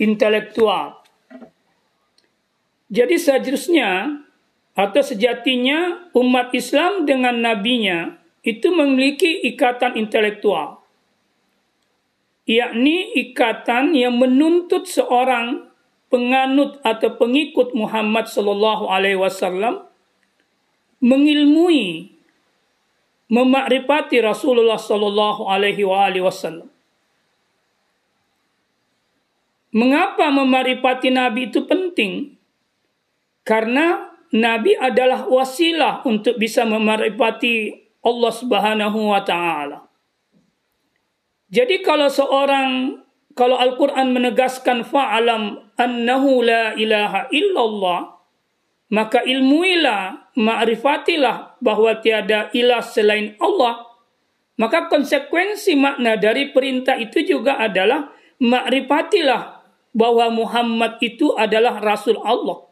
intelektual. Jadi seharusnya atau sejatinya umat Islam dengan nabinya itu memiliki ikatan intelektual. Yakni ikatan yang menuntut seorang penganut atau pengikut Muhammad sallallahu alaihi wasallam mengilmui memakrifati Rasulullah sallallahu alaihi wasallam. Mengapa memaripati Nabi itu penting? Karena Nabi adalah wasilah untuk bisa memaripati Allah Subhanahu wa taala. Jadi kalau seorang kalau Al-Qur'an menegaskan fa'alam annahu la ilaha illallah maka ilmuilah, ma'rifatilah bahwa tiada ilah selain Allah. Maka konsekuensi makna dari perintah itu juga adalah ma'rifatilah bahwa Muhammad itu adalah Rasul Allah.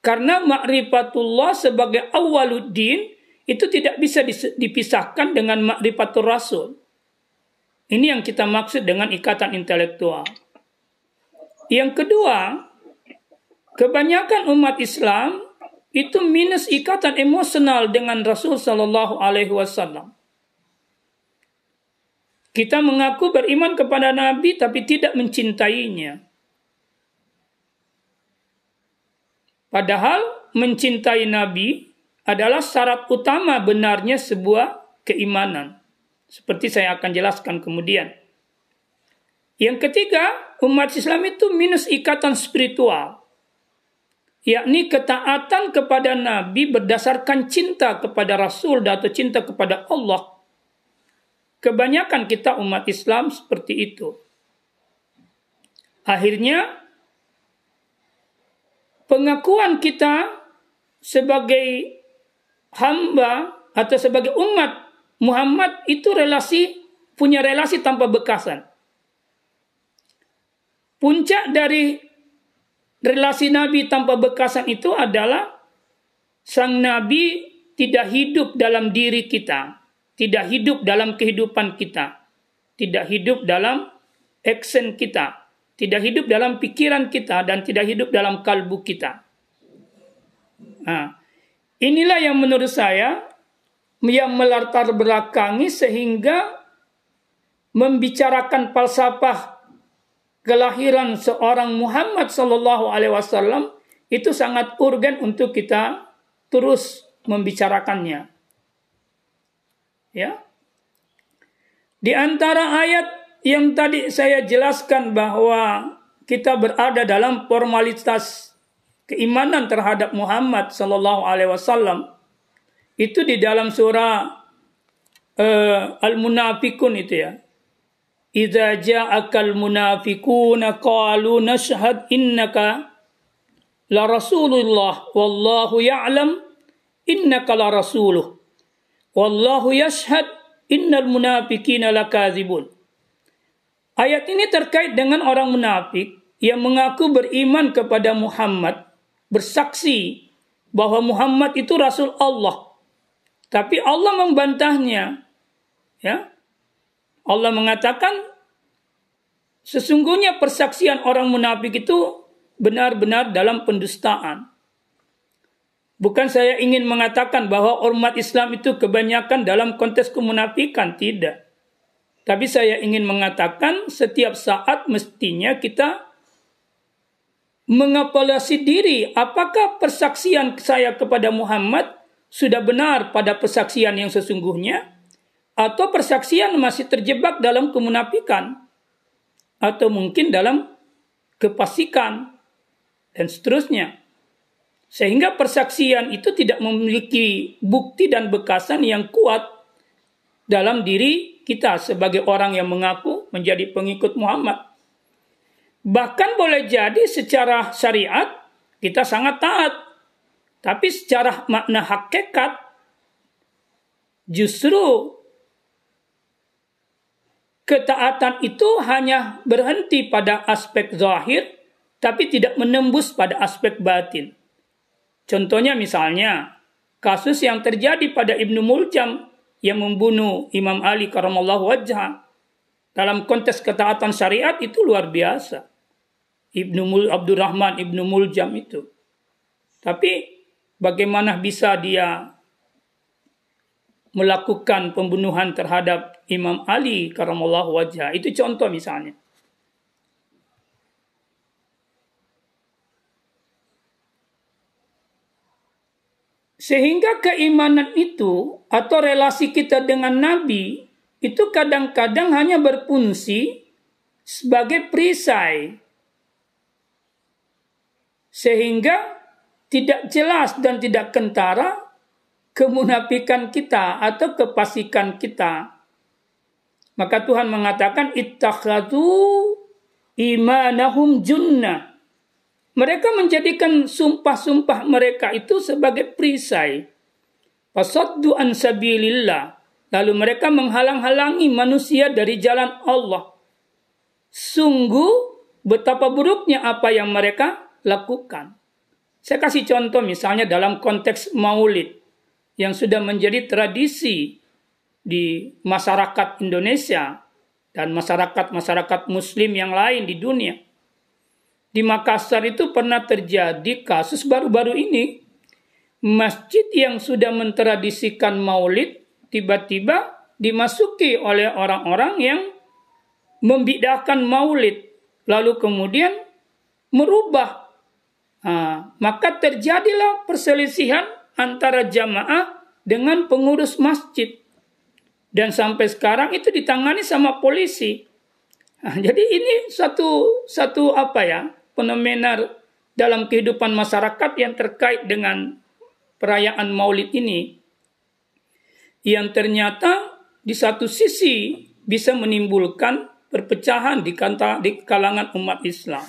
Karena ma'rifatullah sebagai awaluddin itu tidak bisa dipisahkan dengan ma'rifatul Rasul. Ini yang kita maksud dengan ikatan intelektual. Yang kedua, kebanyakan umat Islam itu minus ikatan emosional dengan Rasul Shallallahu Alaihi Wasallam. Kita mengaku beriman kepada Nabi tapi tidak mencintainya. Padahal mencintai Nabi adalah syarat utama benarnya sebuah keimanan. Seperti saya akan jelaskan kemudian. Yang ketiga, umat Islam itu minus ikatan spiritual. Yakni ketaatan kepada Nabi berdasarkan cinta kepada Rasul atau cinta kepada Allah Kebanyakan kita umat Islam seperti itu. Akhirnya pengakuan kita sebagai hamba atau sebagai umat Muhammad itu relasi punya relasi tanpa bekasan. Puncak dari relasi Nabi tanpa bekasan itu adalah sang Nabi tidak hidup dalam diri kita tidak hidup dalam kehidupan kita, tidak hidup dalam action kita, tidak hidup dalam pikiran kita, dan tidak hidup dalam kalbu kita. Nah, inilah yang menurut saya yang melatar belakangi sehingga membicarakan falsafah kelahiran seorang Muhammad Sallallahu Alaihi Wasallam itu sangat urgen untuk kita terus membicarakannya. Ya. Di antara ayat yang tadi saya jelaskan bahwa kita berada dalam formalitas keimanan terhadap Muhammad sallallahu alaihi wasallam itu di dalam surah uh, Al-Munafikun itu ya. Idza ja'akal munafiquna qalu nashhad innaka la rasulullah wallahu ya'lam innaka la rasuluh Wallahu yashhad innal munafiqina lakadzibun. Ayat ini terkait dengan orang munafik yang mengaku beriman kepada Muhammad, bersaksi bahwa Muhammad itu rasul Allah. Tapi Allah membantahnya. Ya. Allah mengatakan sesungguhnya persaksian orang munafik itu benar-benar dalam pendustaan. Bukan saya ingin mengatakan bahwa umat Islam itu kebanyakan dalam konteks kemunafikan, tidak. Tapi saya ingin mengatakan setiap saat mestinya kita mengapalasi diri apakah persaksian saya kepada Muhammad sudah benar pada persaksian yang sesungguhnya atau persaksian masih terjebak dalam kemunafikan atau mungkin dalam kepasikan dan seterusnya. Sehingga persaksian itu tidak memiliki bukti dan bekasan yang kuat dalam diri kita sebagai orang yang mengaku menjadi pengikut Muhammad. Bahkan boleh jadi secara syariat kita sangat taat. Tapi secara makna hakikat justru ketaatan itu hanya berhenti pada aspek zahir tapi tidak menembus pada aspek batin. Contohnya misalnya kasus yang terjadi pada Ibnu Muljam yang membunuh Imam Ali karamallahu wajah. dalam konteks ketaatan syariat itu luar biasa. Ibnu Mul Abdurrahman Ibnu Muljam itu. Tapi bagaimana bisa dia melakukan pembunuhan terhadap Imam Ali karamallahu wajah. Itu contoh misalnya. Sehingga keimanan itu atau relasi kita dengan Nabi itu kadang-kadang hanya berfungsi sebagai perisai. Sehingga tidak jelas dan tidak kentara kemunafikan kita atau kepasikan kita. Maka Tuhan mengatakan ittakhadu imanahum junnah. Mereka menjadikan sumpah-sumpah mereka itu sebagai perisai. Fasaddu an sabilillah. Lalu mereka menghalang-halangi manusia dari jalan Allah. Sungguh betapa buruknya apa yang mereka lakukan. Saya kasih contoh misalnya dalam konteks maulid yang sudah menjadi tradisi di masyarakat Indonesia dan masyarakat-masyarakat muslim yang lain di dunia di Makassar itu pernah terjadi kasus baru-baru ini. Masjid yang sudah mentradisikan maulid tiba-tiba dimasuki oleh orang-orang yang membidahkan maulid. Lalu kemudian merubah. Nah, maka terjadilah perselisihan antara jamaah dengan pengurus masjid. Dan sampai sekarang itu ditangani sama polisi. Nah, jadi ini satu satu apa ya fenomena dalam kehidupan masyarakat yang terkait dengan perayaan Maulid ini yang ternyata di satu sisi bisa menimbulkan perpecahan di, kalangan umat Islam.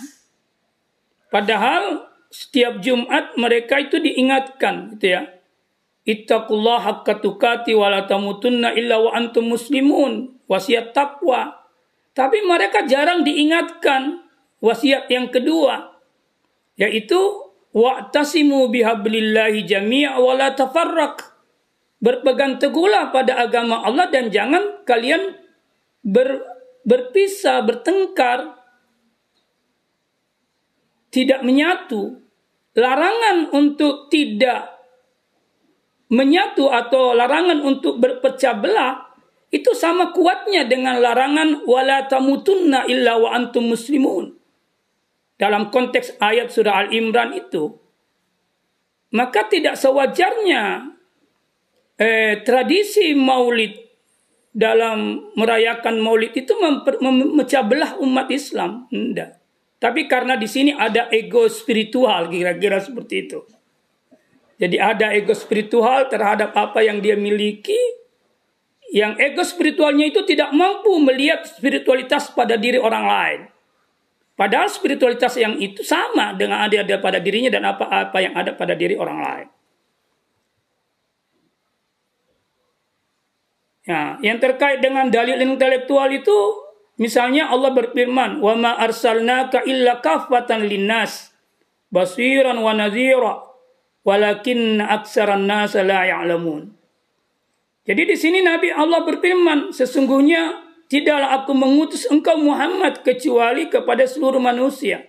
Padahal setiap Jumat mereka itu diingatkan gitu ya. Ittaqullah haqqa tukati wa la tamutunna illa wa antum muslimun. Wasiat takwa. Tapi mereka jarang diingatkan wasiat yang kedua yaitu wa'tasimu bihablillahi jami'a wa la tafarraq. Berpegang teguhlah pada agama Allah dan jangan kalian ber, berpisah, bertengkar, tidak menyatu. Larangan untuk tidak menyatu atau larangan untuk berpecah belah itu sama kuatnya dengan larangan wala tamutunna illa wa antum muslimun dalam konteks ayat surah Al-Imran itu, maka tidak sewajarnya eh, tradisi maulid dalam merayakan maulid itu memecah belah umat Islam. Tidak. Tapi karena di sini ada ego spiritual, kira-kira seperti itu. Jadi ada ego spiritual terhadap apa yang dia miliki, yang ego spiritualnya itu tidak mampu melihat spiritualitas pada diri orang lain. Padahal spiritualitas yang itu sama dengan ada ada pada dirinya dan apa-apa yang ada pada diri orang lain. Ya, yang terkait dengan dalil intelektual itu misalnya Allah berfirman, "Wa ma arsalnaka illa kafatan linnas basiran wa nadhira walakin aksaran nas la ya'lamun." Jadi di sini Nabi Allah berfirman, sesungguhnya Tidaklah aku mengutus engkau Muhammad kecuali kepada seluruh manusia.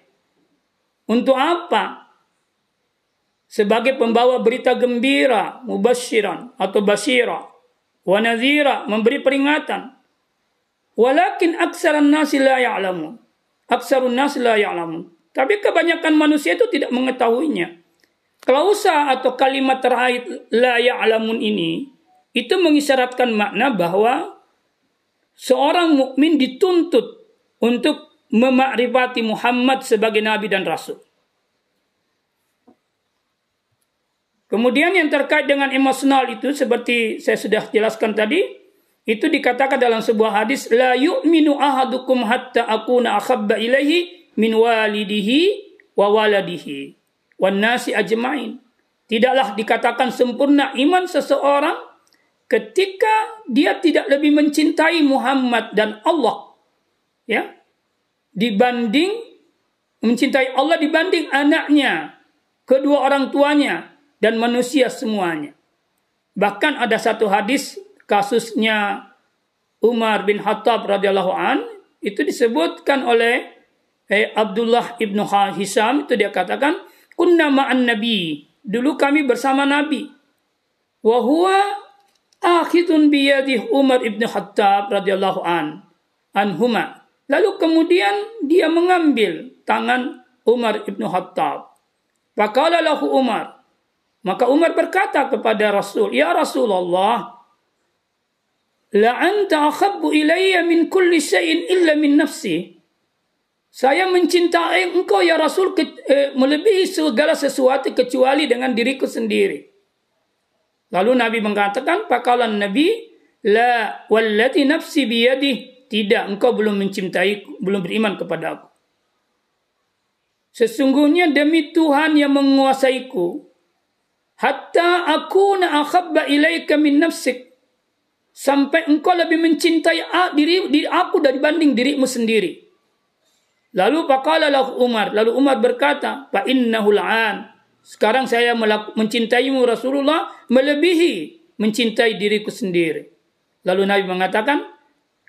Untuk apa? Sebagai pembawa berita gembira, mubashiran atau basira, wa nazira, memberi peringatan. Walakin aksaran nasi la ya'lamun. Aksarun nasi la ya'lamun. Tapi kebanyakan manusia itu tidak mengetahuinya. Klausa atau kalimat terakhir la ya'lamun ini itu mengisyaratkan makna bahwa seorang mukmin dituntut untuk memakrifati Muhammad sebagai nabi dan rasul. Kemudian yang terkait dengan emosional itu seperti saya sudah jelaskan tadi, itu dikatakan dalam sebuah hadis la yu'minu ahadukum hatta akuna akhabba ilaihi min walidihi wa waladihi wan nasi ajmain. Tidaklah dikatakan sempurna iman seseorang ketika dia tidak lebih mencintai Muhammad dan Allah ya dibanding mencintai Allah dibanding anaknya kedua orang tuanya dan manusia semuanya. Bahkan ada satu hadis kasusnya Umar bin Khattab radhiyallahu an itu disebutkan oleh eh, Abdullah ibnu Hisam itu dia katakan kunna ma'an nabi. Dulu kami bersama nabi. Wa huwa akhidun biyadih Umar ibnu Khattab radhiyallahu an anhuma lalu kemudian dia mengambil tangan Umar ibnu Khattab Faqala lahu Umar maka Umar berkata kepada Rasul ya Rasulullah La anta akhabbu ilayya min kulli syai'in illa min nafsi. Saya mencintai engkau ya Rasul ke, eh, melebihi segala sesuatu kecuali dengan diriku sendiri. Lalu Nabi mengatakan, pakalan Nabi, La wallati nafsi biyadih. Tidak, engkau belum mencintai, belum beriman kepada aku. Sesungguhnya demi Tuhan yang menguasaiku, hatta aku na akhabba ilaika min nafsik sampai engkau lebih mencintai diri, diri aku dibanding dirimu sendiri. Lalu faqala Umar, lalu Umar berkata, "Fa innahu an." Sekarang saya mencintaimu Rasulullah melebihi mencintai diriku sendiri. Lalu Nabi mengatakan,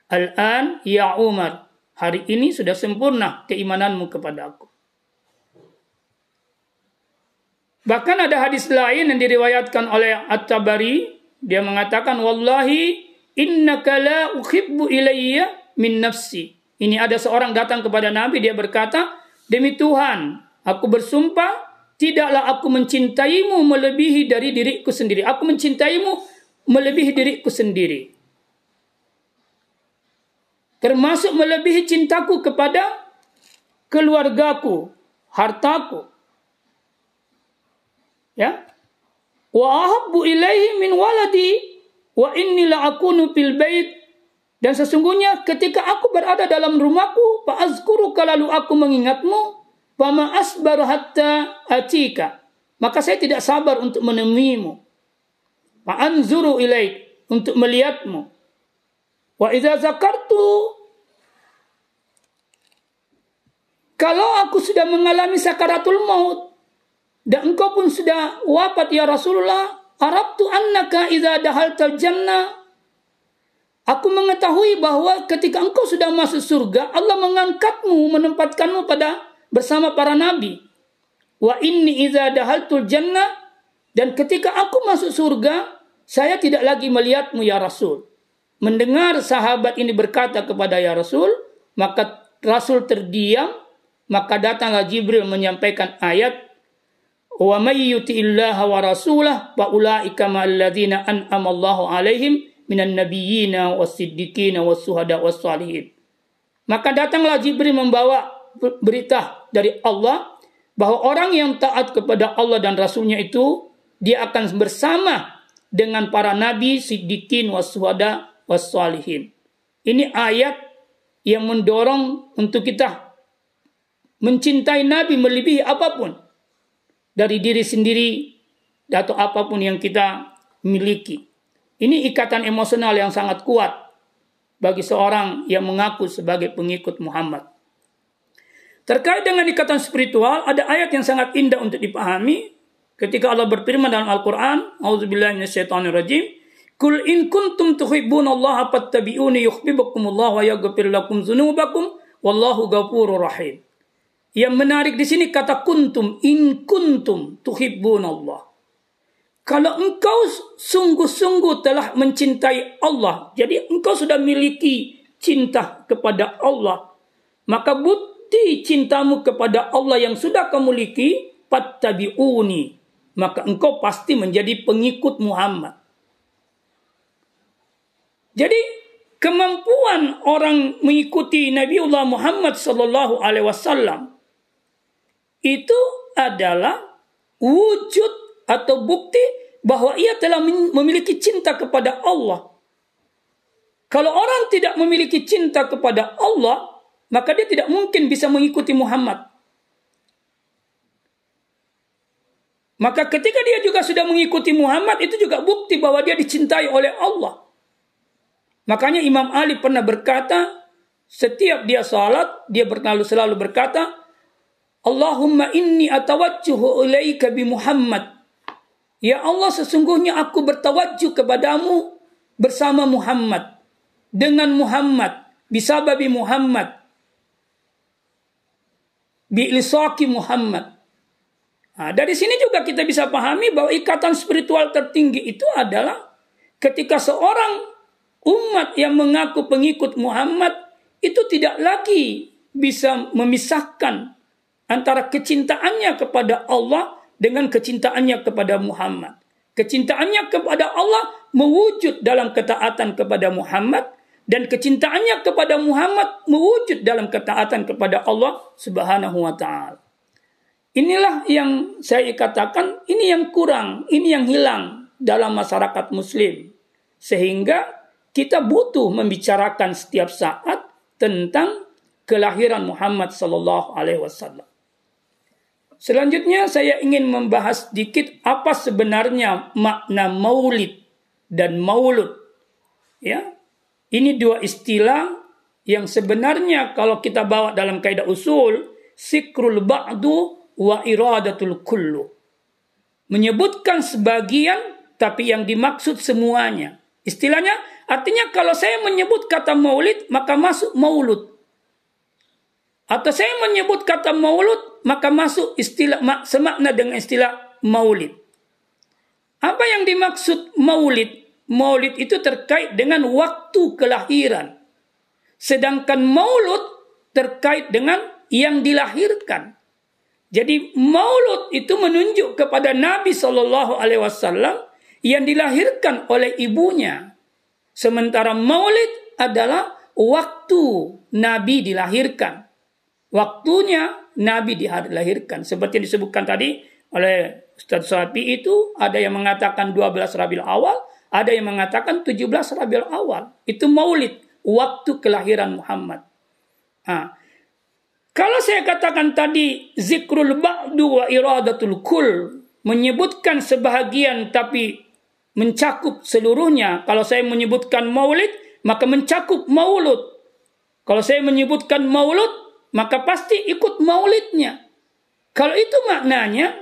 "Al-an ya Umar, hari ini sudah sempurna keimananmu kepada aku." Bahkan ada hadis lain yang diriwayatkan oleh At-Tabari dia mengatakan wallahi innaka la uhibbu ilayya min nafsi. Ini ada seorang datang kepada Nabi dia berkata, "Demi Tuhan, aku bersumpah tidaklah aku mencintaimu melebihi dari diriku sendiri. Aku mencintaimu melebihi diriku sendiri." Termasuk melebihi cintaku kepada keluargaku, hartaku. Ya, wa ahabbu ilaihi min waladi wa inni la akunu fil bait dan sesungguhnya ketika aku berada dalam rumahku fa azkuru lalu aku mengingatmu ma asbar hatta atika maka saya tidak sabar untuk menemuimu fa anzuru ilaik untuk melihatmu wa idza zakartu kalau aku sudah mengalami sakaratul maut dan engkau pun sudah wafat ya Rasulullah. Arabtu annaka idza dahaltal jannah. Aku mengetahui bahwa ketika engkau sudah masuk surga, Allah mengangkatmu, menempatkanmu pada bersama para nabi. Wa inni idza dahaltul jannah dan ketika aku masuk surga, saya tidak lagi melihatmu ya Rasul. Mendengar sahabat ini berkata kepada ya Rasul, maka Rasul terdiam, maka datanglah Jibril menyampaikan ayat wa may yuti'illah wa rasulah fa ulaika ma'al ladzina an'ama Allahu alaihim minan nabiyyina was-siddiqina was-suhada was-salihin. Maka datanglah Jibril membawa berita dari Allah bahwa orang yang taat kepada Allah dan Rasulnya itu dia akan bersama dengan para nabi, siddiqin, was-suhada, was-salihin. Ini ayat yang mendorong untuk kita mencintai Nabi melebihi apa pun dari diri sendiri atau apa pun yang kita miliki. Ini ikatan emosional yang sangat kuat bagi seorang yang mengaku sebagai pengikut Muhammad. Terkait dengan ikatan spiritual, ada ayat yang sangat indah untuk dipahami ketika Allah berfirman dalam Al-Quran, A'udzubillahi Kul in kuntum Allah fattabi'uni Allah wa yaghfir lakum dzunubakum wallahu ghafurur rahim. Yang menarik di sini kata kuntum, in kuntum tuhibbun Allah. Kalau engkau sungguh-sungguh telah mencintai Allah, jadi engkau sudah miliki cinta kepada Allah, maka bukti cintamu kepada Allah yang sudah kamu miliki, fattabi'uni, maka engkau pasti menjadi pengikut Muhammad. Jadi kemampuan orang mengikuti Nabiullah Muhammad sallallahu alaihi wasallam itu adalah wujud atau bukti bahwa ia telah memiliki cinta kepada Allah. Kalau orang tidak memiliki cinta kepada Allah, maka dia tidak mungkin bisa mengikuti Muhammad. Maka ketika dia juga sudah mengikuti Muhammad, itu juga bukti bahwa dia dicintai oleh Allah. Makanya Imam Ali pernah berkata, setiap dia salat, dia berlalu selalu berkata, Allahumma inni atawajjuhu ilaika bi Muhammad. Ya Allah sesungguhnya aku bertawajjuh kepadamu bersama Muhammad. dengan Muhammad, bisababi Muhammad, bi'lisaki Muhammad. Nah, dari sini juga kita bisa pahami bahwa ikatan spiritual tertinggi itu adalah ketika seorang umat yang mengaku pengikut Muhammad itu tidak lagi bisa memisahkan antara kecintaannya kepada Allah dengan kecintaannya kepada Muhammad. Kecintaannya kepada Allah mewujud dalam ketaatan kepada Muhammad dan kecintaannya kepada Muhammad mewujud dalam ketaatan kepada Allah Subhanahu wa taala. Inilah yang saya katakan ini yang kurang, ini yang hilang dalam masyarakat muslim. Sehingga kita butuh membicarakan setiap saat tentang kelahiran Muhammad sallallahu alaihi wasallam. Selanjutnya saya ingin membahas sedikit apa sebenarnya makna maulid dan maulud. Ya, ini dua istilah yang sebenarnya kalau kita bawa dalam kaidah usul, sikrul ba'du wa iradatul kullu. Menyebutkan sebagian tapi yang dimaksud semuanya. Istilahnya artinya kalau saya menyebut kata maulid maka masuk maulud. Atau saya menyebut kata maulud maka masuk istilah semakna dengan istilah maulid. Apa yang dimaksud maulid? Maulid itu terkait dengan waktu kelahiran. Sedangkan maulud terkait dengan yang dilahirkan. Jadi maulud itu menunjuk kepada Nabi Shallallahu Alaihi Wasallam yang dilahirkan oleh ibunya. Sementara maulid adalah waktu Nabi dilahirkan. Waktunya Nabi dilahirkan. Seperti yang disebutkan tadi oleh Ustaz Sapi itu ada yang mengatakan 12 Rabiul Awal, ada yang mengatakan 17 Rabiul Awal. Itu maulid, waktu kelahiran Muhammad. Nah, kalau saya katakan tadi zikrul ba'du wa iradatul kul menyebutkan sebahagian tapi mencakup seluruhnya. Kalau saya menyebutkan maulid, maka mencakup maulud. Kalau saya menyebutkan maulud, maka pasti ikut maulidnya. Kalau itu maknanya,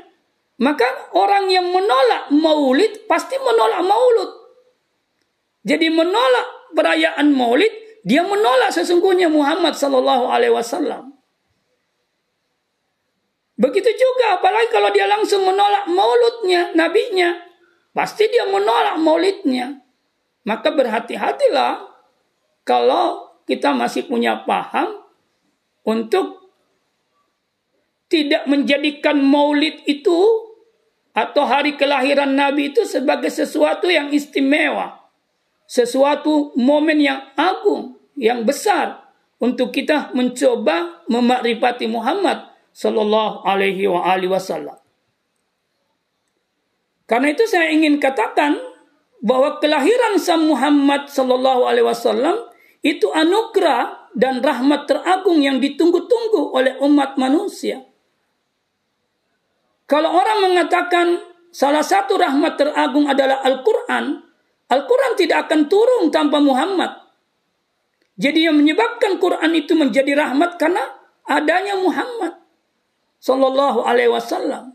maka orang yang menolak maulid pasti menolak maulud. Jadi menolak perayaan Maulid, dia menolak sesungguhnya Muhammad sallallahu alaihi wasallam. Begitu juga apalagi kalau dia langsung menolak mauludnya, nabinya, pasti dia menolak maulidnya. Maka berhati-hatilah kalau kita masih punya paham untuk tidak menjadikan maulid itu atau hari kelahiran Nabi itu sebagai sesuatu yang istimewa sesuatu momen yang agung, yang besar untuk kita mencoba memakrifati Muhammad sallallahu alaihi wasallam. Karena itu saya ingin katakan bahwa kelahiran Sang Muhammad sallallahu alaihi wasallam itu anugerah dan rahmat teragung yang ditunggu-tunggu oleh umat manusia. Kalau orang mengatakan salah satu rahmat teragung adalah Al-Quran, Al-Quran tidak akan turun tanpa Muhammad. Jadi yang menyebabkan Quran itu menjadi rahmat karena adanya Muhammad Sallallahu Alaihi Wasallam.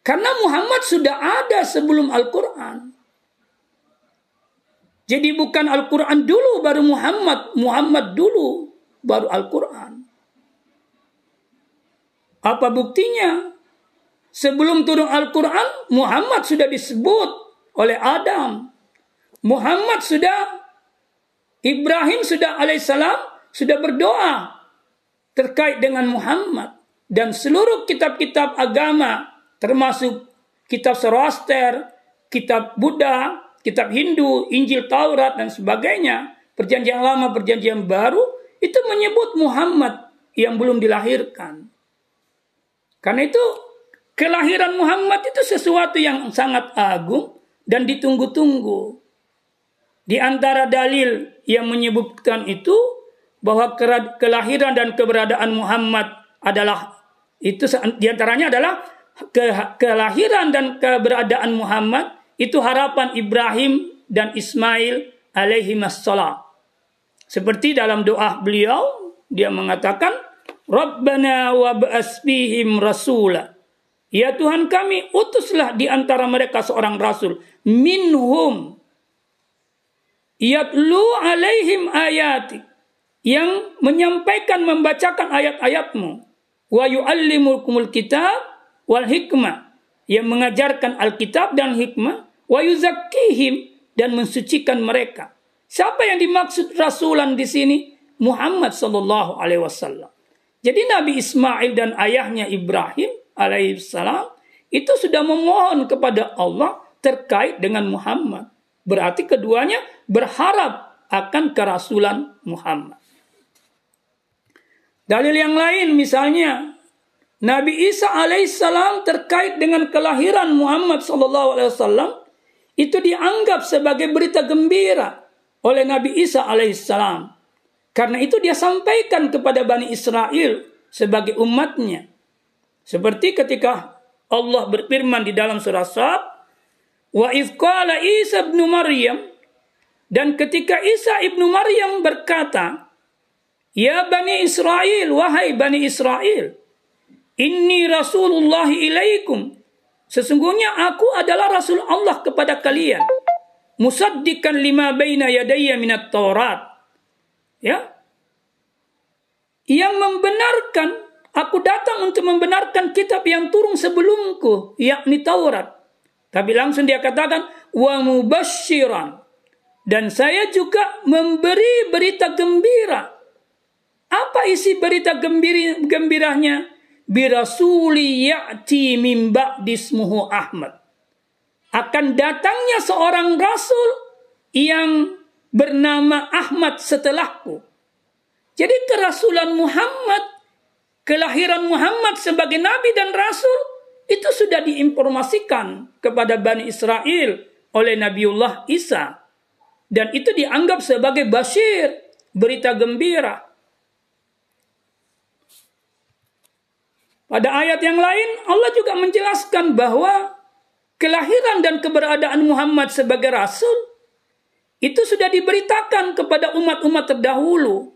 Karena Muhammad sudah ada sebelum Al-Quran. Jadi bukan Al-Quran dulu baru Muhammad. Muhammad dulu baru Al-Quran. Apa buktinya? Sebelum turun Al-Quran, Muhammad sudah disebut oleh Adam. Muhammad sudah Ibrahim sudah alaihissalam sudah berdoa terkait dengan Muhammad dan seluruh kitab-kitab agama termasuk kitab Zoroaster, kitab Buddha, kitab Hindu, Injil Taurat dan sebagainya, perjanjian lama, perjanjian baru itu menyebut Muhammad yang belum dilahirkan. Karena itu kelahiran Muhammad itu sesuatu yang sangat agung dan ditunggu-tunggu. Di antara dalil yang menyebutkan itu bahwa kelahiran dan keberadaan Muhammad adalah itu di antaranya adalah ke, kelahiran dan keberadaan Muhammad itu harapan Ibrahim dan Ismail alaihi. Seperti dalam doa beliau dia mengatakan Rabbana wa rasula Ya Tuhan kami, utuslah di antara mereka seorang rasul. Minhum. yatlu alaihim ayati yang menyampaikan membacakan ayat-ayatmu wa kitab wal hikmah yang mengajarkan Alkitab dan hikmah wa yuzakkihim dan mensucikan mereka. Siapa yang dimaksud rasulan di sini? Muhammad sallallahu alaihi wasallam. Jadi Nabi Ismail dan ayahnya Ibrahim alaihissalam itu sudah memohon kepada Allah terkait dengan Muhammad. Berarti keduanya berharap akan kerasulan Muhammad. Dalil yang lain misalnya Nabi Isa alaihissalam terkait dengan kelahiran Muhammad sallallahu alaihi wasallam itu dianggap sebagai berita gembira oleh Nabi Isa alaihissalam. Karena itu dia sampaikan kepada Bani Israel sebagai umatnya. Seperti ketika Allah berfirman di dalam surah Sab, Wa izqala Isa ibnu Maryam, dan ketika Isa ibnu Maryam berkata, Ya Bani Israel, wahai Bani Israel, Inni Rasulullah ilaikum. Sesungguhnya aku adalah Rasul Allah kepada kalian. Musaddikan lima baina yadayya minat Taurat. Ya. Yang membenarkan, aku datang untuk membenarkan kitab yang turun sebelumku, yakni Taurat. Tapi langsung dia katakan, wa mubashiran. Dan saya juga memberi berita gembira apa isi berita gembira, gembiranya? Birasuli ya'ti min ba'dismuhu Ahmad. Akan datangnya seorang rasul yang bernama Ahmad setelahku. Jadi kerasulan Muhammad, kelahiran Muhammad sebagai nabi dan rasul itu sudah diinformasikan kepada Bani Israel oleh Nabiullah Isa. Dan itu dianggap sebagai basir, berita gembira. Pada ayat yang lain Allah juga menjelaskan bahwa kelahiran dan keberadaan Muhammad sebagai rasul itu sudah diberitakan kepada umat-umat terdahulu.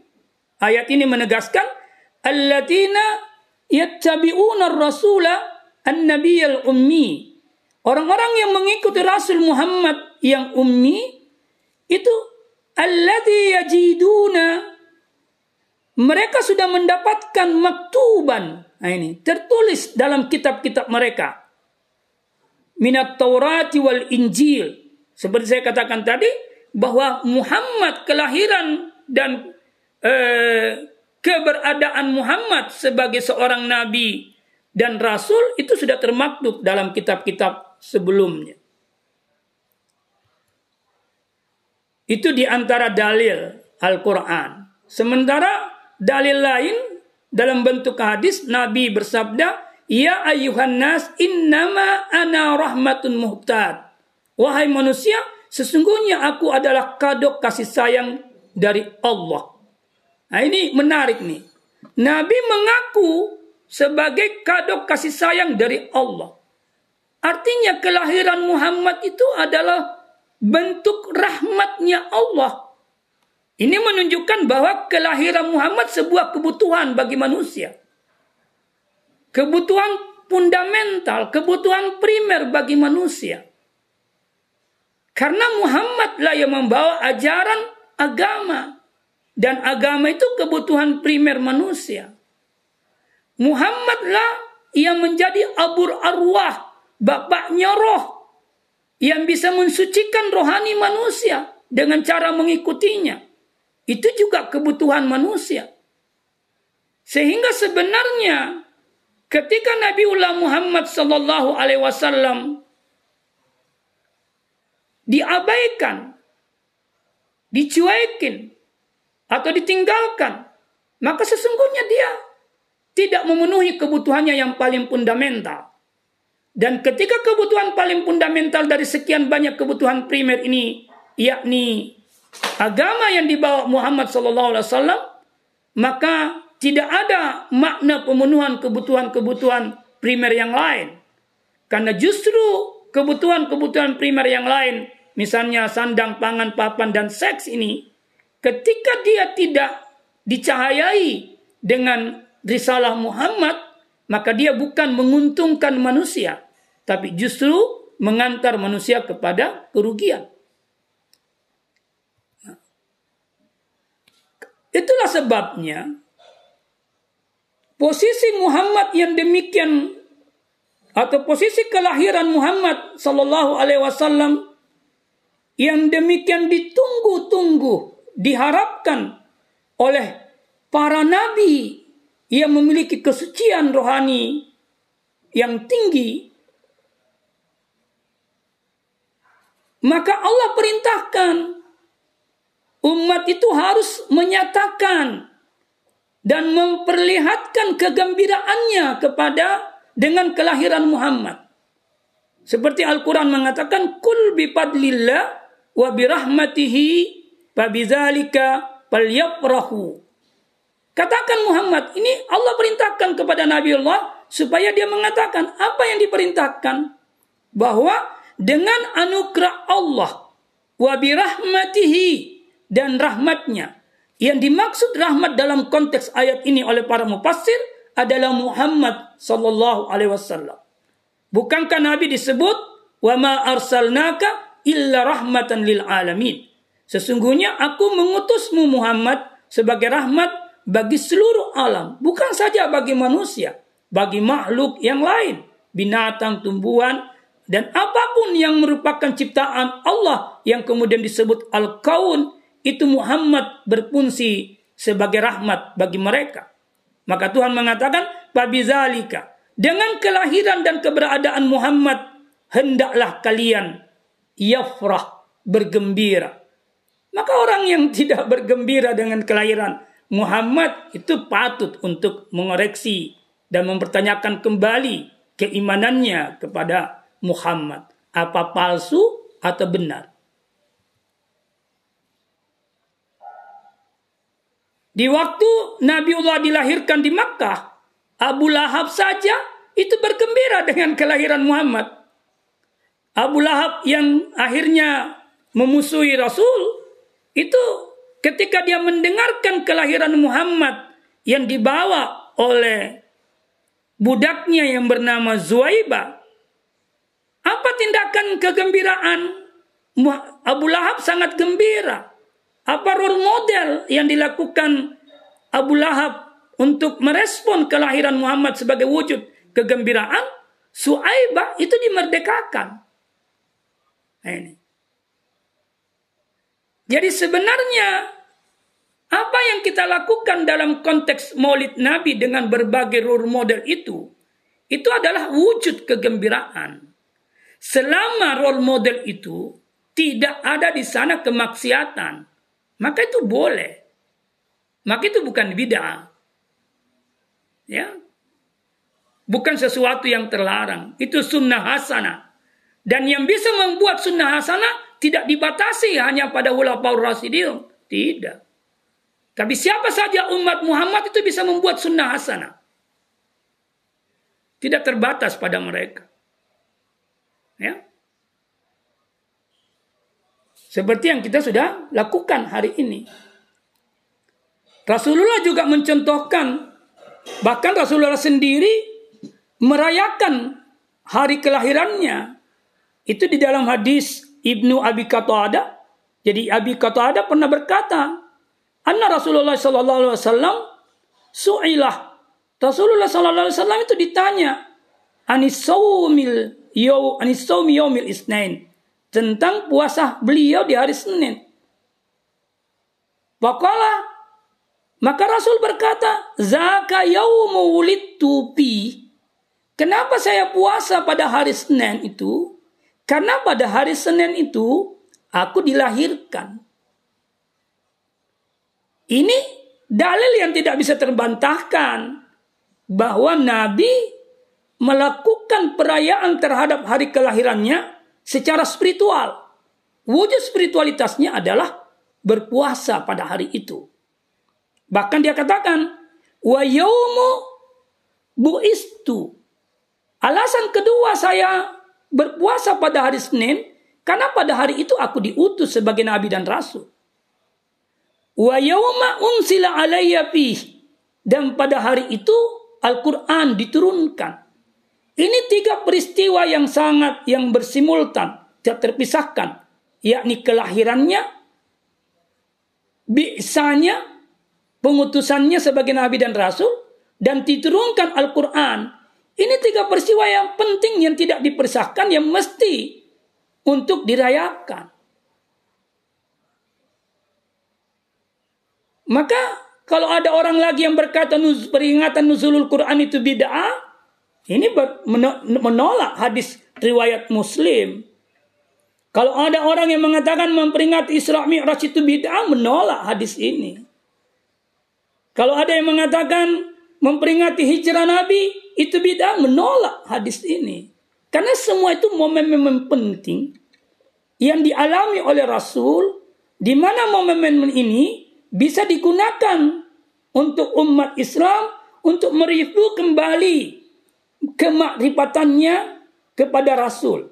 Ayat ini menegaskan allatina yattabi'una rasula an-nabiyyal ummi. Orang-orang yang mengikuti Rasul Muhammad yang ummi itu alladhi yajiduna mereka sudah mendapatkan maktuban Nah ini tertulis dalam kitab-kitab mereka. Minat Taurati wal Injil. Seperti saya katakan tadi bahwa Muhammad kelahiran dan eh, keberadaan Muhammad sebagai seorang nabi dan rasul itu sudah termaktub dalam kitab-kitab sebelumnya. Itu di antara dalil Al-Quran. Sementara dalil lain dalam bentuk hadis Nabi bersabda, "Ya ayuhan nas, innama ana rahmatun muhtad." Wahai manusia, sesungguhnya aku adalah kado kasih sayang dari Allah. Nah, ini menarik nih. Nabi mengaku sebagai kado kasih sayang dari Allah. Artinya kelahiran Muhammad itu adalah bentuk rahmatnya Allah ini menunjukkan bahwa kelahiran Muhammad sebuah kebutuhan bagi manusia. Kebutuhan fundamental, kebutuhan primer bagi manusia. Karena Muhammadlah yang membawa ajaran agama. Dan agama itu kebutuhan primer manusia. Muhammadlah yang menjadi abur arwah, bapaknya roh. Yang bisa mensucikan rohani manusia dengan cara mengikutinya. Itu juga kebutuhan manusia. Sehingga sebenarnya ketika Nabiullah Muhammad sallallahu alaihi wasallam diabaikan, dicuekin atau ditinggalkan, maka sesungguhnya dia tidak memenuhi kebutuhannya yang paling fundamental. Dan ketika kebutuhan paling fundamental dari sekian banyak kebutuhan primer ini, yakni agama yang dibawa Muhammad wasallam maka tidak ada makna pemenuhan kebutuhan-kebutuhan primer yang lain. Karena justru kebutuhan-kebutuhan primer yang lain, misalnya sandang, pangan, papan, dan seks ini, ketika dia tidak dicahayai dengan risalah Muhammad, maka dia bukan menguntungkan manusia, tapi justru mengantar manusia kepada kerugian. Itulah sebabnya posisi Muhammad yang demikian atau posisi kelahiran Muhammad sallallahu alaihi wasallam yang demikian ditunggu-tunggu, diharapkan oleh para nabi yang memiliki kesucian rohani yang tinggi maka Allah perintahkan umat itu harus menyatakan dan memperlihatkan kegembiraannya kepada dengan kelahiran Muhammad. Seperti Al-Quran mengatakan, Kul bipadlillah wa birahmatihi fabizalika falyafrahu. Katakan Muhammad, ini Allah perintahkan kepada Nabi Allah supaya dia mengatakan apa yang diperintahkan. Bahwa dengan anugerah Allah wa birahmatihi dan rahmatnya. Yang dimaksud rahmat dalam konteks ayat ini oleh para mufassir adalah Muhammad sallallahu alaihi wasallam. Bukankah Nabi disebut wa ma arsalnaka illa rahmatan lil alamin. Sesungguhnya aku mengutusmu Muhammad sebagai rahmat bagi seluruh alam, bukan saja bagi manusia, bagi makhluk yang lain, binatang, tumbuhan, dan apa pun yang merupakan ciptaan Allah yang kemudian disebut Al-Kaun, itu Muhammad berfungsi sebagai rahmat bagi mereka. Maka Tuhan mengatakan, Babizalika, dengan kelahiran dan keberadaan Muhammad, hendaklah kalian yafrah, bergembira. Maka orang yang tidak bergembira dengan kelahiran Muhammad itu patut untuk mengoreksi dan mempertanyakan kembali keimanannya kepada Muhammad. Apa palsu atau benar? Di waktu Nabiullah dilahirkan di Makkah, Abu Lahab saja itu bergembira dengan kelahiran Muhammad. Abu Lahab yang akhirnya memusuhi Rasul, itu ketika dia mendengarkan kelahiran Muhammad yang dibawa oleh budaknya yang bernama Zuaiba, apa tindakan kegembiraan? Abu Lahab sangat gembira. Apa role model yang dilakukan Abu Lahab untuk merespon kelahiran Muhammad sebagai wujud kegembiraan? Suaibah itu dimerdekakan. Nah, ini. Jadi sebenarnya apa yang kita lakukan dalam konteks Maulid Nabi dengan berbagai role model itu, itu adalah wujud kegembiraan. Selama role model itu tidak ada di sana kemaksiatan, maka itu boleh. Maka itu bukan bid'ah. Ya. Bukan sesuatu yang terlarang. Itu sunnah hasanah. Dan yang bisa membuat sunnah hasanah tidak dibatasi hanya pada ulama rasidin. Tidak. Tapi siapa saja umat Muhammad itu bisa membuat sunnah hasanah. Tidak terbatas pada mereka. Ya. Seperti yang kita sudah lakukan hari ini. Rasulullah juga mencontohkan bahkan Rasulullah sendiri merayakan hari kelahirannya itu di dalam hadis Ibnu Abi Qatada. Jadi Abi Qatada pernah berkata, "Anna Rasulullah sallallahu alaihi wasallam su'ilah." Rasulullah sallallahu alaihi wasallam itu ditanya, "Anis saumil anisawmi yaumil isnain tentang puasa beliau di hari Senin. Waqala maka Rasul berkata, "Zaka yaumu wulidtu pi." Kenapa saya puasa pada hari Senin itu? Karena pada hari Senin itu aku dilahirkan. Ini dalil yang tidak bisa terbantahkan bahwa Nabi melakukan perayaan terhadap hari kelahirannya secara spiritual. Wujud spiritualitasnya adalah berpuasa pada hari itu. Bahkan dia katakan, wa yaumu buistu. Alasan kedua saya berpuasa pada hari Senin karena pada hari itu aku diutus sebagai nabi dan rasul. Wa yauma unsila alayya Dan pada hari itu Al-Quran diturunkan. Ini tiga peristiwa yang sangat yang bersimultan, tidak terpisahkan, yakni kelahirannya, bi'sanya, pengutusannya sebagai nabi dan rasul dan diturunkan Al-Qur'an. Ini tiga peristiwa yang penting yang tidak dipersahkan yang mesti untuk dirayakan. Maka kalau ada orang lagi yang berkata peringatan nuzulul Quran itu bid'ah, ini menolak hadis riwayat Muslim. Kalau ada orang yang mengatakan memperingati Isra Mi'raj itu bid'ah, menolak hadis ini. Kalau ada yang mengatakan memperingati hijrah Nabi itu bid'ah, menolak hadis ini. Karena semua itu momen-momen penting yang dialami oleh Rasul, di mana momen-momen ini bisa digunakan untuk umat Islam untuk mereview kembali kemakrifatannya kepada Rasul.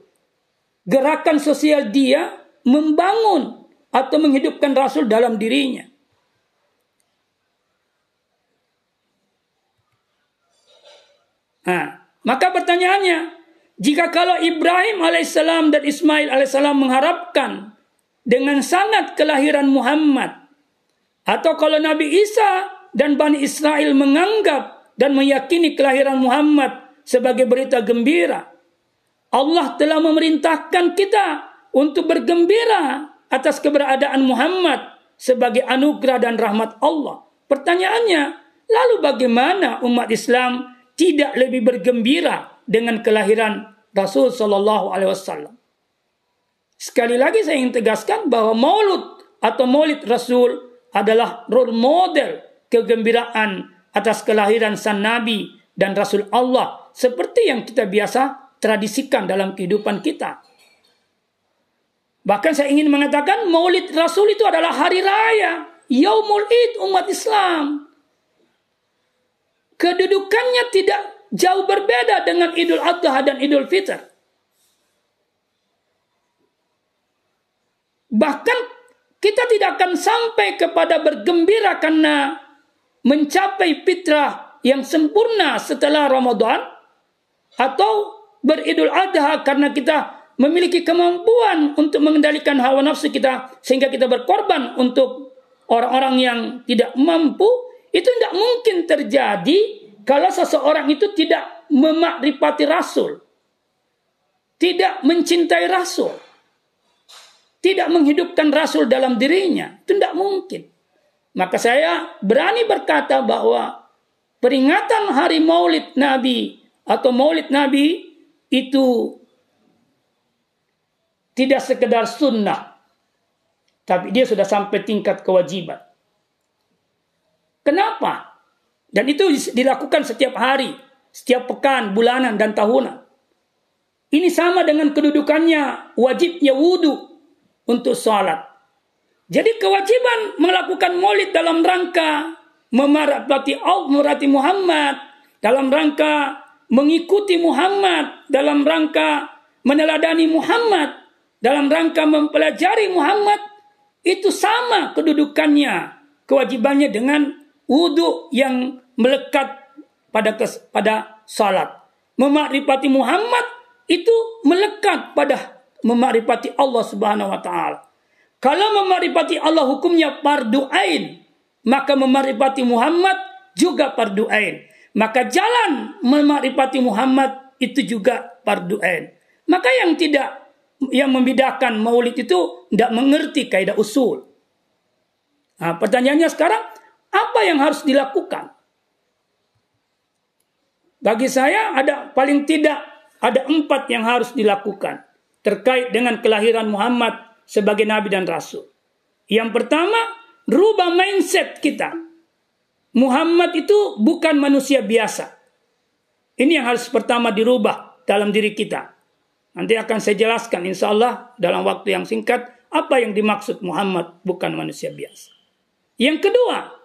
Gerakan sosial dia membangun atau menghidupkan Rasul dalam dirinya. Nah, maka pertanyaannya, jika kalau Ibrahim alaihissalam dan Ismail alaihissalam mengharapkan dengan sangat kelahiran Muhammad atau kalau Nabi Isa dan Bani Israel menganggap dan meyakini kelahiran Muhammad sebagai berita gembira, Allah telah memerintahkan kita untuk bergembira atas keberadaan Muhammad sebagai anugerah dan rahmat Allah. Pertanyaannya, lalu bagaimana umat Islam tidak lebih bergembira dengan kelahiran Rasul Shallallahu Alaihi Wasallam? Sekali lagi saya ingin tegaskan bahwa Maulud atau Maulid Rasul adalah role model kegembiraan atas kelahiran sang nabi dan rasul Allah seperti yang kita biasa tradisikan dalam kehidupan kita. Bahkan saya ingin mengatakan Maulid Rasul itu adalah hari raya, Yaumul Id umat Islam. Kedudukannya tidak jauh berbeda dengan Idul Adha dan Idul Fitr. Bahkan kita tidak akan sampai kepada bergembira karena mencapai fitrah yang sempurna setelah Ramadan atau beridul adha karena kita memiliki kemampuan untuk mengendalikan hawa nafsu kita sehingga kita berkorban untuk orang-orang yang tidak mampu itu tidak mungkin terjadi kalau seseorang itu tidak memakrifati rasul tidak mencintai rasul tidak menghidupkan Rasul dalam dirinya. Itu tidak mungkin. Maka saya berani berkata bahwa peringatan hari maulid Nabi atau maulid Nabi itu tidak sekedar sunnah. Tapi dia sudah sampai tingkat kewajiban. Kenapa? Dan itu dilakukan setiap hari, setiap pekan, bulanan, dan tahunan. Ini sama dengan kedudukannya wajibnya wudhu untuk sholat. Jadi kewajiban melakukan maulid dalam rangka memerhati Allah, memerhati Muhammad, dalam rangka mengikuti Muhammad, dalam rangka meneladani Muhammad, dalam rangka mempelajari Muhammad, itu sama kedudukannya, kewajibannya dengan wudhu yang melekat pada pada salat. Memakrifati Muhammad itu melekat pada memakrifati Allah Subhanahu wa taala. Kalau memakrifati Allah hukumnya fardu ain, maka memakrifati Muhammad juga fardu ain. Maka jalan memakrifati Muhammad itu juga fardu ain. Maka yang tidak yang membedakan maulid itu tidak mengerti kaidah usul. Nah, pertanyaannya sekarang, apa yang harus dilakukan? Bagi saya ada paling tidak ada empat yang harus dilakukan terkait dengan kelahiran Muhammad sebagai nabi dan rasul. Yang pertama, rubah mindset kita. Muhammad itu bukan manusia biasa. Ini yang harus pertama dirubah dalam diri kita. Nanti akan saya jelaskan insya Allah dalam waktu yang singkat apa yang dimaksud Muhammad bukan manusia biasa. Yang kedua,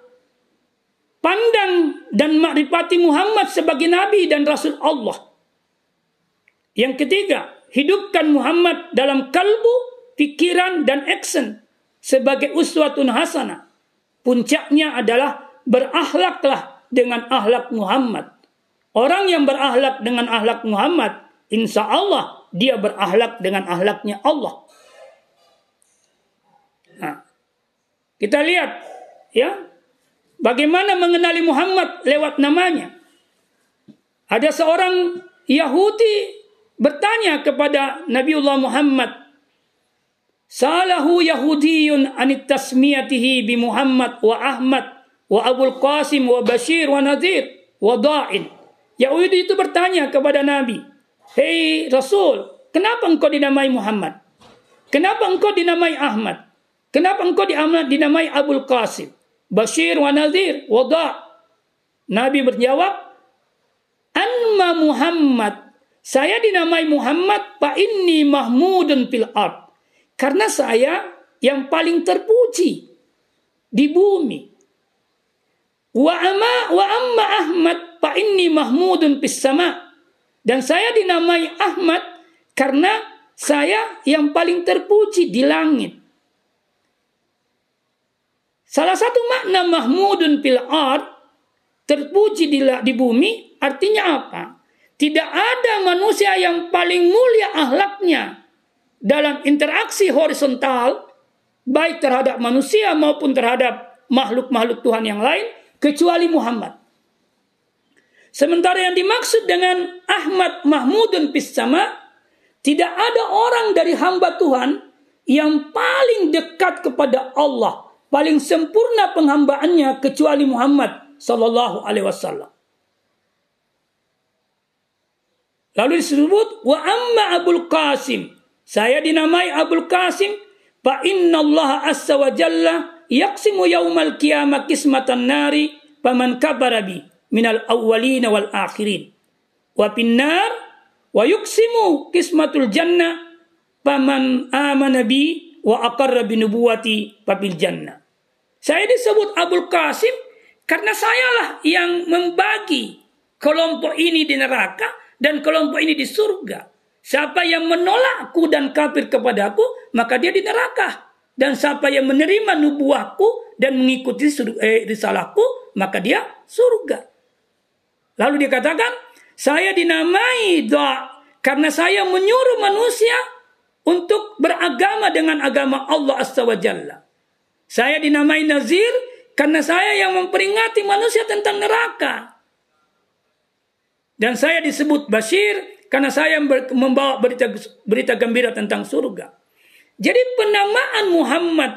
pandang dan makrifati Muhammad sebagai nabi dan rasul Allah. Yang ketiga, hidupkan Muhammad dalam kalbu, pikiran, dan action sebagai uswatun hasanah. Puncaknya adalah berakhlaklah dengan akhlak Muhammad. Orang yang berakhlak dengan akhlak Muhammad, insya Allah dia berakhlak dengan akhlaknya Allah. Nah, kita lihat ya Bagaimana mengenali Muhammad lewat namanya? Ada seorang Yahudi bertanya kepada Nabiullah Muhammad, Salahu Yahudiyun anit tasmiyatihi bi Muhammad wa Ahmad wa Abul Qasim wa Bashir wa Nadir wa Da'in. Yahudi itu bertanya kepada Nabi, Hei Rasul, kenapa engkau dinamai Muhammad? Kenapa engkau dinamai Ahmad? Kenapa engkau dinamai Abul Qasim? Bashir wa Nazir wada. Nabi berjawab, Anma Muhammad. Saya dinamai Muhammad fa inni mahmudun fil ard. Karena saya yang paling terpuji di bumi. Wa amma wa amma Ahmad fa inni mahmudun fis sama. Dan saya dinamai Ahmad karena saya yang paling terpuji di langit. Salah satu makna mahmudun fil ard terpuji di, di bumi artinya apa? Tidak ada manusia yang paling mulia ahlaknya dalam interaksi horizontal baik terhadap manusia maupun terhadap makhluk-makhluk Tuhan yang lain kecuali Muhammad. Sementara yang dimaksud dengan Ahmad Mahmudun Pisama tidak ada orang dari hamba Tuhan yang paling dekat kepada Allah paling sempurna penghambaannya kecuali Muhammad sallallahu alaihi wasallam. Lalu disebut wa amma Abul Qasim. Saya dinamai Abul Qasim fa inna Allah azza wa jalla yaqsimu yaumal qiyamah kismatan nari faman kabara bi minal awwalin wal akhirin. Wa pinnar wa yuqsimu kismatul jannah faman amana bi wa aqarra bi nubuwati fabil jannah. Saya disebut Abul Qasim karena sayalah yang membagi kelompok ini di neraka dan kelompok ini di surga. Siapa yang menolakku dan kafir kepadaku, maka dia di neraka. Dan siapa yang menerima nubuahku dan mengikuti eh, risalahku, maka dia surga. Lalu dikatakan, saya dinamai doa karena saya menyuruh manusia untuk beragama dengan agama Allah Azza Jalla. Saya dinamai Nazir karena saya yang memperingati manusia tentang neraka. Dan saya disebut Bashir karena saya membawa berita, berita gembira tentang surga. Jadi penamaan Muhammad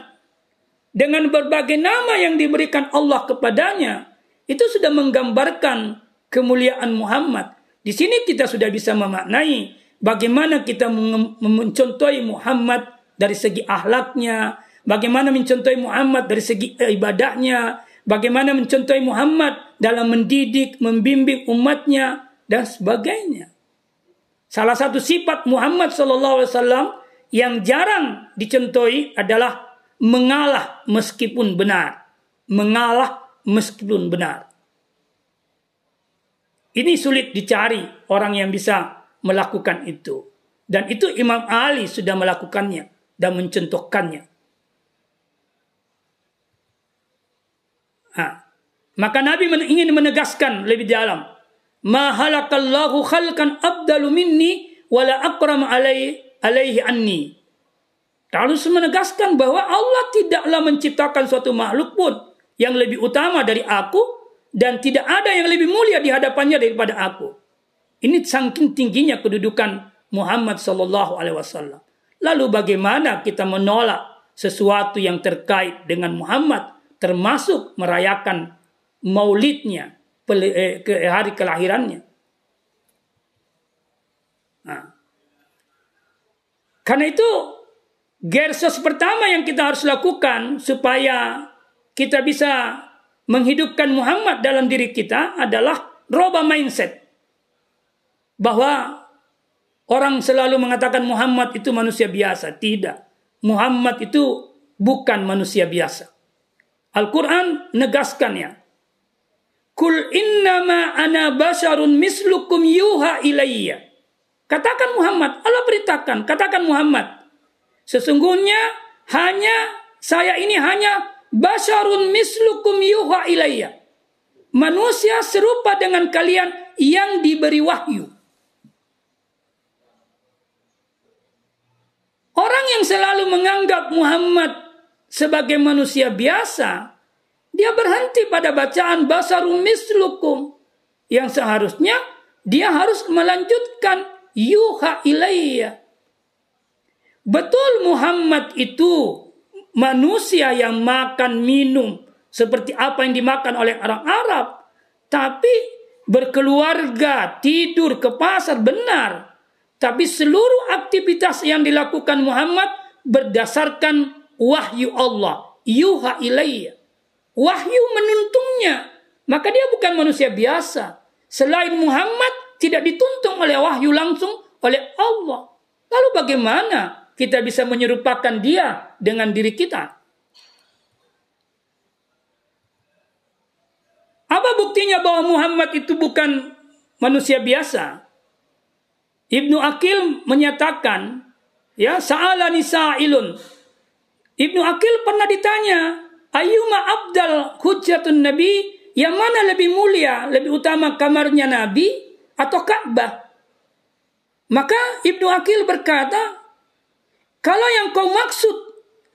dengan berbagai nama yang diberikan Allah kepadanya itu sudah menggambarkan kemuliaan Muhammad. Di sini kita sudah bisa memaknai bagaimana kita mencontohi Muhammad dari segi ahlaknya, bagaimana mencontohi Muhammad dari segi ibadahnya, bagaimana mencontohi Muhammad dalam mendidik, membimbing umatnya dan sebagainya. Salah satu sifat Muhammad SAW yang jarang dicontohi adalah mengalah meskipun benar. Mengalah meskipun benar. Ini sulit dicari orang yang bisa melakukan itu. Dan itu Imam Ali sudah melakukannya dan mencontohkannya. Ha. Maka Nabi ingin menegaskan lebih dalam. Ma halakallahu khalqan abdalu minni wala akram alaihi, alaihi anni. Harus menegaskan bahwa Allah tidaklah menciptakan suatu makhluk pun yang lebih utama dari aku dan tidak ada yang lebih mulia di hadapannya daripada aku. Ini saking tingginya kedudukan Muhammad Sallallahu Alaihi Wasallam. Lalu bagaimana kita menolak sesuatu yang terkait dengan Muhammad termasuk merayakan maulidnya, eh, ke hari kelahirannya. Nah. Karena itu gersos pertama yang kita harus lakukan supaya kita bisa menghidupkan Muhammad dalam diri kita adalah roba mindset. Bahwa orang selalu mengatakan Muhammad itu manusia biasa. Tidak. Muhammad itu bukan manusia biasa. Al-Quran negaskannya. Kul innama ana basarun mislukum yuha ilayya. Katakan Muhammad, Allah beritakan, katakan Muhammad. Sesungguhnya hanya saya ini hanya basarun mislukum yuha ilayya. Manusia serupa dengan kalian yang diberi wahyu. Orang yang selalu menganggap Muhammad sebagai manusia biasa, dia berhenti pada bacaan basarum mislukum yang seharusnya dia harus melanjutkan yuha ilayya. Betul Muhammad itu manusia yang makan minum seperti apa yang dimakan oleh orang Arab, tapi berkeluarga, tidur ke pasar benar. Tapi seluruh aktivitas yang dilakukan Muhammad berdasarkan wahyu Allah, yuha ilayya. Wahyu menuntungnya, maka dia bukan manusia biasa. Selain Muhammad tidak dituntung oleh wahyu langsung oleh Allah. Lalu bagaimana kita bisa menyerupakan dia dengan diri kita? Apa buktinya bahwa Muhammad itu bukan manusia biasa? Ibnu Akil menyatakan, ya, sa'alani sa'ilun. Ibnu Akil pernah ditanya, Ayuma abdal hujjatun nabi, yang mana lebih mulia, lebih utama kamarnya nabi atau Ka'bah? Maka Ibnu Akil berkata, kalau yang kau maksud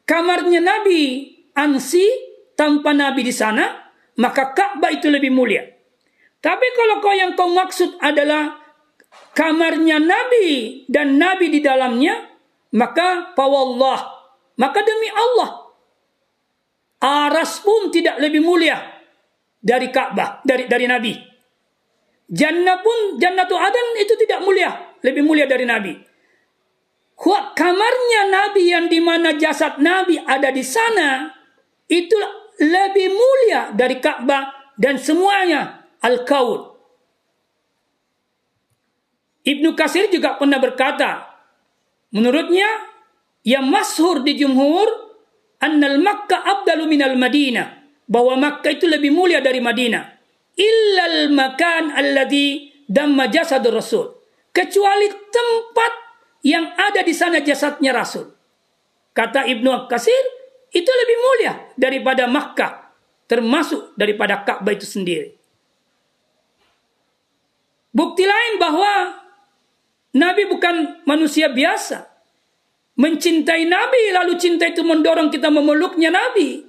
kamarnya nabi ansi tanpa nabi di sana, maka Ka'bah itu lebih mulia. Tapi kalau kau yang kau maksud adalah kamarnya Nabi dan Nabi di dalamnya, maka pawallah, maka demi Allah, aras pun tidak lebih mulia dari Ka'bah, dari dari Nabi. Jannah pun, Jannatu Adan itu tidak mulia, lebih mulia dari Nabi. Kamarnya Nabi yang di mana jasad Nabi ada di sana, itulah lebih mulia dari Ka'bah dan semuanya al-kaun. Ibnu Kasir juga pernah berkata, menurutnya yang masyhur di jumhur annal Makkah abdalu minal Madinah, bahwa Makkah itu lebih mulia dari Madinah. Illal makan alladhi damma jasadur Rasul. Kecuali tempat yang ada di sana jasadnya Rasul. Kata Ibnu Kasir, itu lebih mulia daripada Makkah, termasuk daripada Ka'bah itu sendiri. Bukti lain bahwa Nabi bukan manusia biasa. Mencintai Nabi lalu cinta itu mendorong kita memeluknya Nabi.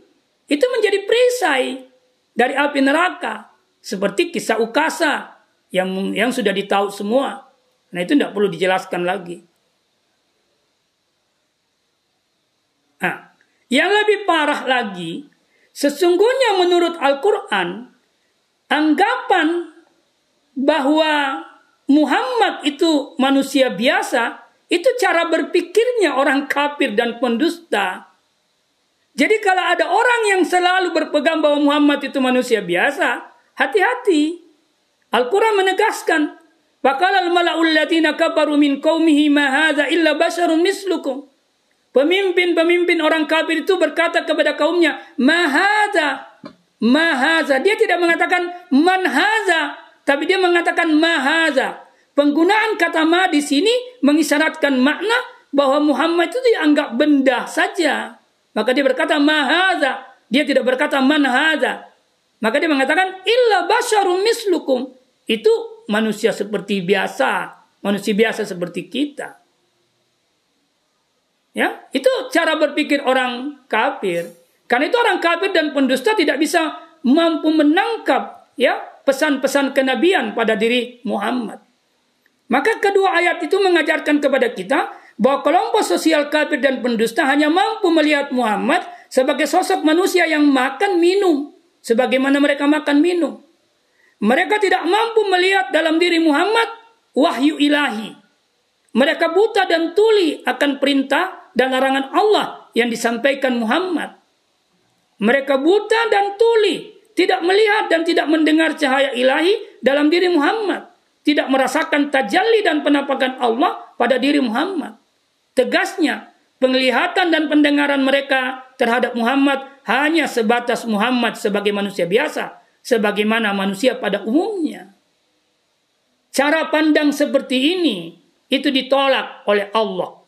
Itu menjadi perisai dari api neraka. Seperti kisah Ukasa yang yang sudah ditahu semua. Nah itu tidak perlu dijelaskan lagi. Nah, yang lebih parah lagi, sesungguhnya menurut Al-Quran, anggapan bahwa Muhammad itu manusia biasa, itu cara berpikirnya orang kafir dan pendusta. Jadi kalau ada orang yang selalu berpegang bahwa Muhammad itu manusia biasa, hati-hati. Al-Quran menegaskan, Bakal al-mala'ul ladina kafaru min qawmihi ma illa basharun mislukum. Pemimpin-pemimpin orang kafir itu berkata kepada kaumnya, Mahaza, Mahaza. Dia tidak mengatakan manhaza, tapi dia mengatakan mahaza. Penggunaan kata ma di sini mengisyaratkan makna bahwa Muhammad itu dianggap benda saja. Maka dia berkata mahaza. Dia tidak berkata manhaza. Maka dia mengatakan illa basyarum mislukum. Itu manusia seperti biasa. Manusia biasa seperti kita. Ya, itu cara berpikir orang kafir. Karena itu orang kafir dan pendusta tidak bisa mampu menangkap ya pesan-pesan kenabian pada diri Muhammad. Maka kedua ayat itu mengajarkan kepada kita bahwa kelompok sosial kafir dan pendusta hanya mampu melihat Muhammad sebagai sosok manusia yang makan minum sebagaimana mereka makan minum. Mereka tidak mampu melihat dalam diri Muhammad wahyu ilahi. Mereka buta dan tuli akan perintah dan larangan Allah yang disampaikan Muhammad. Mereka buta dan tuli, tidak melihat dan tidak mendengar cahaya ilahi dalam diri Muhammad, tidak merasakan tajalli dan penampakan Allah pada diri Muhammad. Tegasnya, penglihatan dan pendengaran mereka terhadap Muhammad hanya sebatas Muhammad sebagai manusia biasa, sebagaimana manusia pada umumnya. Cara pandang seperti ini itu ditolak oleh Allah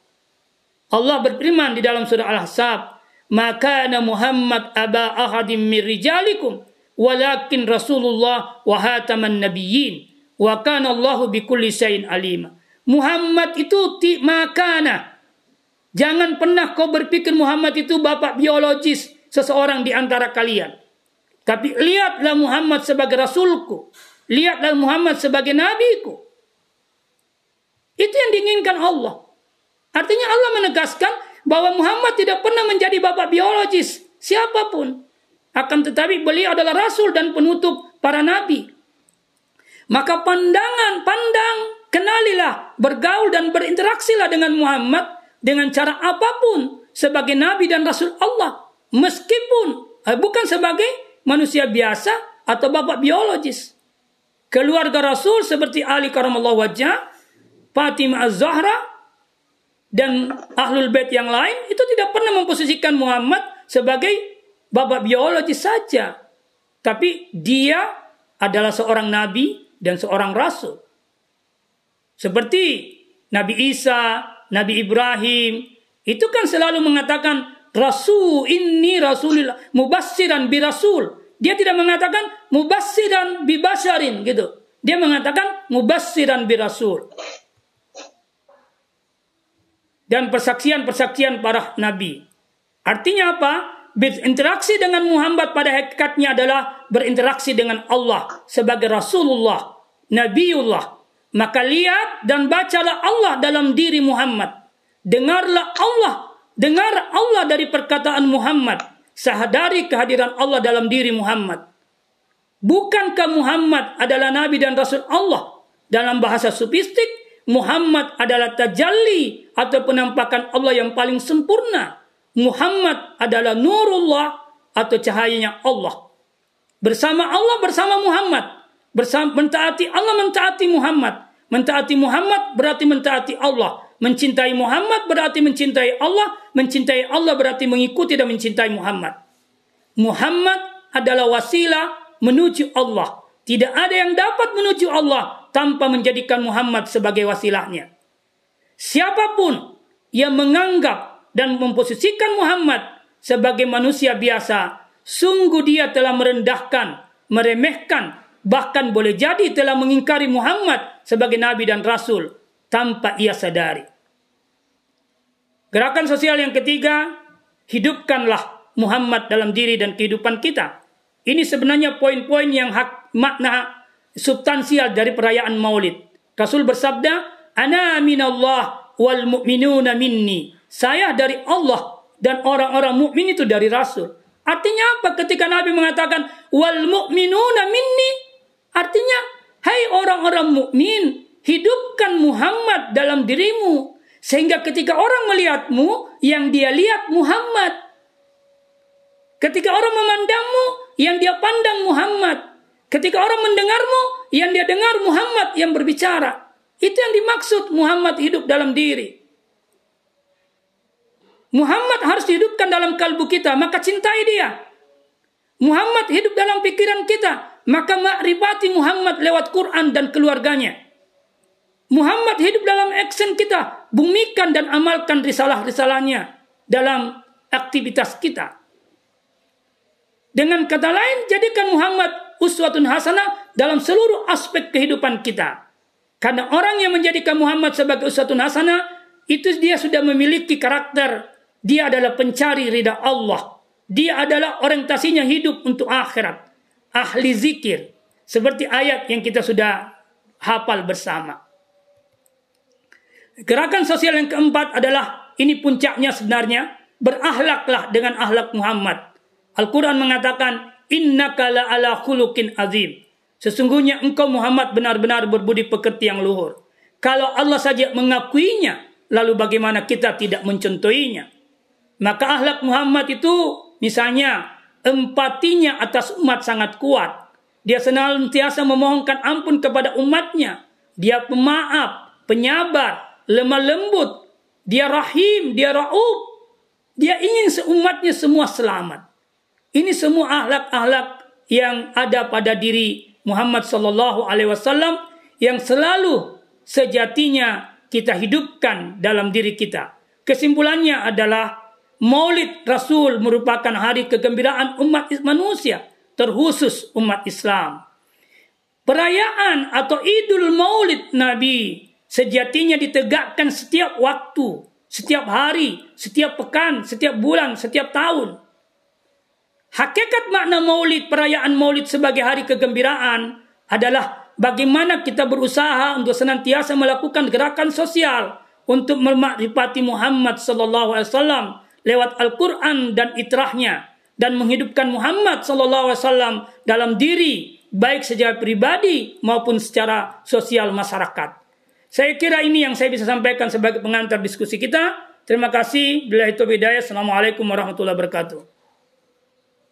Allah berfirman di dalam surah Al-Ahzab, "Maka Muhammad aba ahadim min rijalikum, walakin Rasulullah wa hataman nabiyyin, wa kana Allahu bikulli syai'in alima." Muhammad itu ti makana. Jangan pernah kau berpikir Muhammad itu bapak biologis seseorang di antara kalian. Tapi lihatlah Muhammad sebagai rasulku. Lihatlah Muhammad sebagai nabiku. Itu yang diinginkan Allah. Artinya Allah menegaskan bahwa Muhammad tidak pernah menjadi bapak biologis siapa pun. Akan tetapi beliau adalah rasul dan penutup para nabi. Maka pandangan, pandang, kenalilah, bergaul dan berinteraksilah dengan Muhammad dengan cara apa pun sebagai nabi dan rasul Allah. Meskipun eh, bukan sebagai manusia biasa atau bapak biologis. Keluarga Rasul seperti Ali karamallahu wajah, Fatimah Az-Zahra, dan ahlul bait yang lain itu tidak pernah memposisikan Muhammad sebagai bapak biologis saja. Tapi dia adalah seorang nabi dan seorang rasul. Seperti Nabi Isa, Nabi Ibrahim, itu kan selalu mengatakan Rasul ini Rasulullah, mubassiran bi Rasul. Dia tidak mengatakan mubassiran bi basharin gitu. Dia mengatakan mubassiran bi Rasul dan persaksian-persaksian para nabi. Artinya apa? Berinteraksi dengan Muhammad pada hakikatnya adalah berinteraksi dengan Allah sebagai Rasulullah, Nabiullah. Maka lihat dan bacalah Allah dalam diri Muhammad. Dengarlah Allah, dengar Allah dari perkataan Muhammad. Sahadari kehadiran Allah dalam diri Muhammad. Bukankah Muhammad adalah Nabi dan Rasul Allah? Dalam bahasa sufistik, Muhammad adalah tajalli atau penampakan Allah yang paling sempurna. Muhammad adalah nurullah atau cahayanya Allah. Bersama Allah bersama Muhammad. Bersama mentaati Allah mentaati Muhammad. Mentaati Muhammad berarti mentaati Allah. Mencintai Muhammad berarti mencintai Allah. Mencintai Allah berarti mengikuti dan mencintai Muhammad. Muhammad adalah wasilah menuju Allah. Tidak ada yang dapat menuju Allah tanpa menjadikan Muhammad sebagai wasilahnya. Siapa pun yang menganggap dan memposisikan Muhammad sebagai manusia biasa, sungguh dia telah merendahkan, meremehkan, bahkan boleh jadi telah mengingkari Muhammad sebagai nabi dan rasul tanpa ia sadari. Gerakan sosial yang ketiga, hidupkanlah Muhammad dalam diri dan kehidupan kita. Ini sebenarnya poin-poin yang hak makna substansial dari perayaan Maulid. Rasul bersabda, "Ana minallah wal mu'minuna minni." Saya dari Allah dan orang-orang mukmin itu dari Rasul. Artinya apa ketika Nabi mengatakan wal mu'minuna minni? Artinya, hai orang-orang mukmin, hidupkan Muhammad dalam dirimu sehingga ketika orang melihatmu yang dia lihat Muhammad. Ketika orang memandangmu yang dia pandang Muhammad. Ketika orang mendengarmu, yang dia dengar Muhammad yang berbicara. Itu yang dimaksud Muhammad hidup dalam diri. Muhammad harus dihidupkan dalam kalbu kita, maka cintai dia. Muhammad hidup dalam pikiran kita, maka makrifati Muhammad lewat Quran dan keluarganya. Muhammad hidup dalam action kita, bumikan dan amalkan risalah-risalahnya dalam aktivitas kita. Dengan kata lain, jadikan Muhammad uswatun hasanah dalam seluruh aspek kehidupan kita. Karena orang yang menjadikan Muhammad sebagai uswatun hasanah itu dia sudah memiliki karakter dia adalah pencari ridha Allah. Dia adalah orientasinya hidup untuk akhirat. Ahli zikir. Seperti ayat yang kita sudah hafal bersama. Gerakan sosial yang keempat adalah ini puncaknya sebenarnya berahlaklah dengan ahlak Muhammad. Al-Quran mengatakan innaka la ala khuluqin azim. Sesungguhnya engkau Muhammad benar-benar berbudi pekerti yang luhur. Kalau Allah saja mengakuinya, lalu bagaimana kita tidak mencontohinya? Maka ahlak Muhammad itu misalnya empatinya atas umat sangat kuat. Dia senantiasa memohonkan ampun kepada umatnya. Dia pemaaf, penyabar, lemah lembut. Dia rahim, dia ra'ub. Dia ingin seumatnya semua selamat. Ini semua ahlak-ahlak yang ada pada diri Muhammad sallallahu alaihi wasallam yang selalu sejatinya kita hidupkan dalam diri kita. Kesimpulannya adalah Maulid Rasul merupakan hari kegembiraan umat manusia, terkhusus umat Islam. Perayaan atau Idul Maulid Nabi sejatinya ditegakkan setiap waktu, setiap hari, setiap pekan, setiap bulan, setiap tahun Hakikat makna maulid, perayaan maulid sebagai hari kegembiraan adalah bagaimana kita berusaha untuk senantiasa melakukan gerakan sosial untuk memakrifati Muhammad sallallahu alaihi wasallam lewat Al-Qur'an dan itrahnya dan menghidupkan Muhammad wasallam dalam diri baik secara pribadi maupun secara sosial masyarakat. Saya kira ini yang saya bisa sampaikan sebagai pengantar diskusi kita. Terima kasih. Bila itu bidaya. Assalamualaikum warahmatullahi wabarakatuh.